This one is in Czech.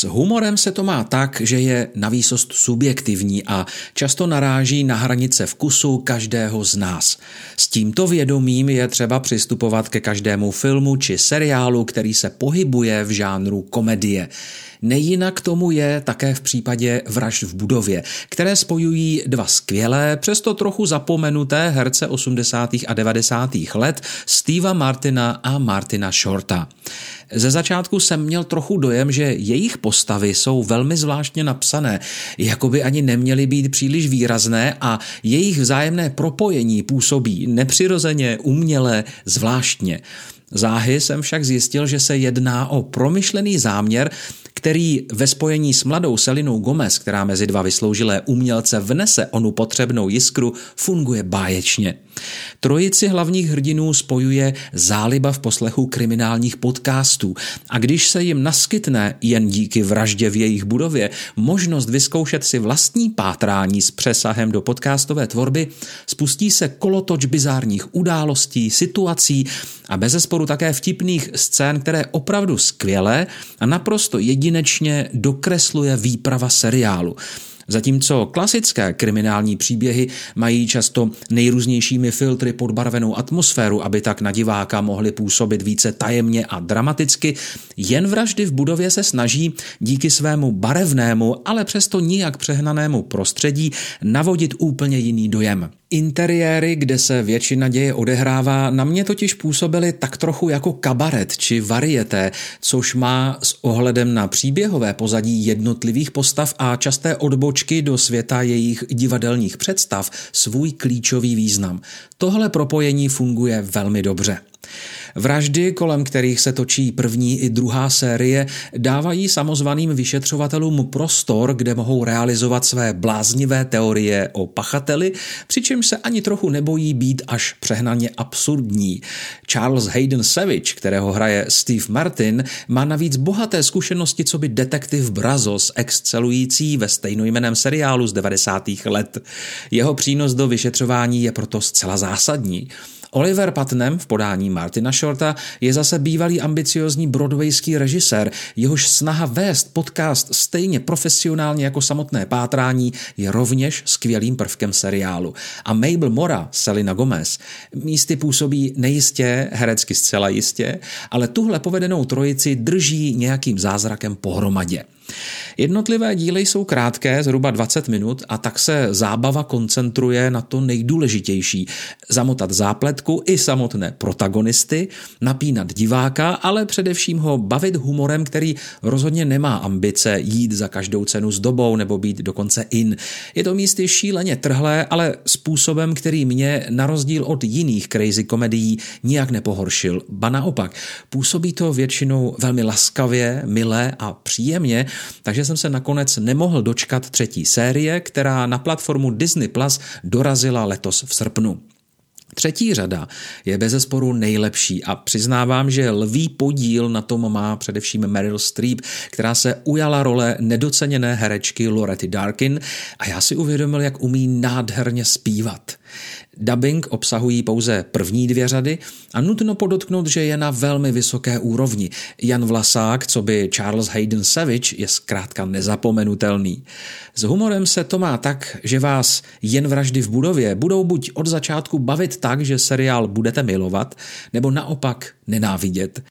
S humorem se to má tak, že je navýsost subjektivní a často naráží na hranice vkusu každého z nás. S tímto vědomím je třeba přistupovat ke každému filmu či seriálu, který se pohybuje v žánru komedie. Nejinak tomu je také v případě Vražd v budově, které spojují dva skvělé, přesto trochu zapomenuté herce 80. a 90. let Steva Martina a Martina Shorta. Ze začátku jsem měl trochu dojem, že jejich postavy jsou velmi zvláštně napsané, jako by ani neměly být příliš výrazné a jejich vzájemné propojení působí nepřirozeně, uměle, zvláštně. Záhy jsem však zjistil, že se jedná o promyšlený záměr, který ve spojení s mladou Selinou Gomez, která mezi dva vysloužilé umělce vnese onu potřebnou jiskru, funguje báječně. Trojici hlavních hrdinů spojuje záliba v poslechu kriminálních podcastů a když se jim naskytne jen díky vraždě v jejich budově možnost vyzkoušet si vlastní pátrání s přesahem do podcastové tvorby, spustí se kolotoč bizárních událostí, situací a bezesporu také vtipných scén, které opravdu skvěle a naprosto jedinečně dokresluje výprava seriálu. Zatímco klasické kriminální příběhy mají často nejrůznějšími filtry podbarvenou atmosféru, aby tak na diváka mohly působit více tajemně a dramaticky, jen vraždy v budově se snaží díky svému barevnému, ale přesto nijak přehnanému prostředí navodit úplně jiný dojem. Interiéry, kde se většina děje odehrává, na mě totiž působily tak trochu jako kabaret či varieté, což má s ohledem na příběhové pozadí jednotlivých postav a časté odbočky do světa jejich divadelních představ svůj klíčový význam. Tohle propojení funguje velmi dobře. Vraždy, kolem kterých se točí první i druhá série, dávají samozvaným vyšetřovatelům prostor, kde mohou realizovat své bláznivé teorie o pachateli, přičemž se ani trochu nebojí být až přehnaně absurdní. Charles Hayden Savage, kterého hraje Steve Martin, má navíc bohaté zkušenosti co by detektiv Brazos, excelující ve stejnojmeném seriálu z 90. let. Jeho přínos do vyšetřování je proto zcela zásadní. Oliver Putnam v podání Martina Shorta je zase bývalý ambiciozní broadwayský režisér, jehož snaha vést podcast stejně profesionálně jako samotné pátrání je rovněž skvělým prvkem seriálu. A Mabel Mora, Selina Gomez, místy působí nejistě, herecky zcela jistě, ale tuhle povedenou trojici drží nějakým zázrakem pohromadě. Jednotlivé díly jsou krátké, zhruba 20 minut, a tak se zábava koncentruje na to nejdůležitější. Zamotat zápletku i samotné protagonisty, napínat diváka, ale především ho bavit humorem, který rozhodně nemá ambice jít za každou cenu s dobou nebo být dokonce in. Je to místy šíleně trhlé, ale způsobem, který mě na rozdíl od jiných crazy komedií nijak nepohoršil. Ba naopak, působí to většinou velmi laskavě, milé a příjemně, takže jsem se nakonec nemohl dočkat třetí série, která na platformu Disney Plus dorazila letos v srpnu. Třetí řada je bez zesporu nejlepší a přiznávám, že lvý podíl na tom má především Meryl Streep, která se ujala role nedoceněné herečky Loretty Darkin a já si uvědomil, jak umí nádherně zpívat. Dubbing obsahují pouze první dvě řady a nutno podotknout, že je na velmi vysoké úrovni. Jan Vlasák, co by Charles Hayden Savage, je zkrátka nezapomenutelný. S humorem se to má tak, že vás jen vraždy v budově budou buď od začátku bavit tak, že seriál budete milovat, nebo naopak nenávidět.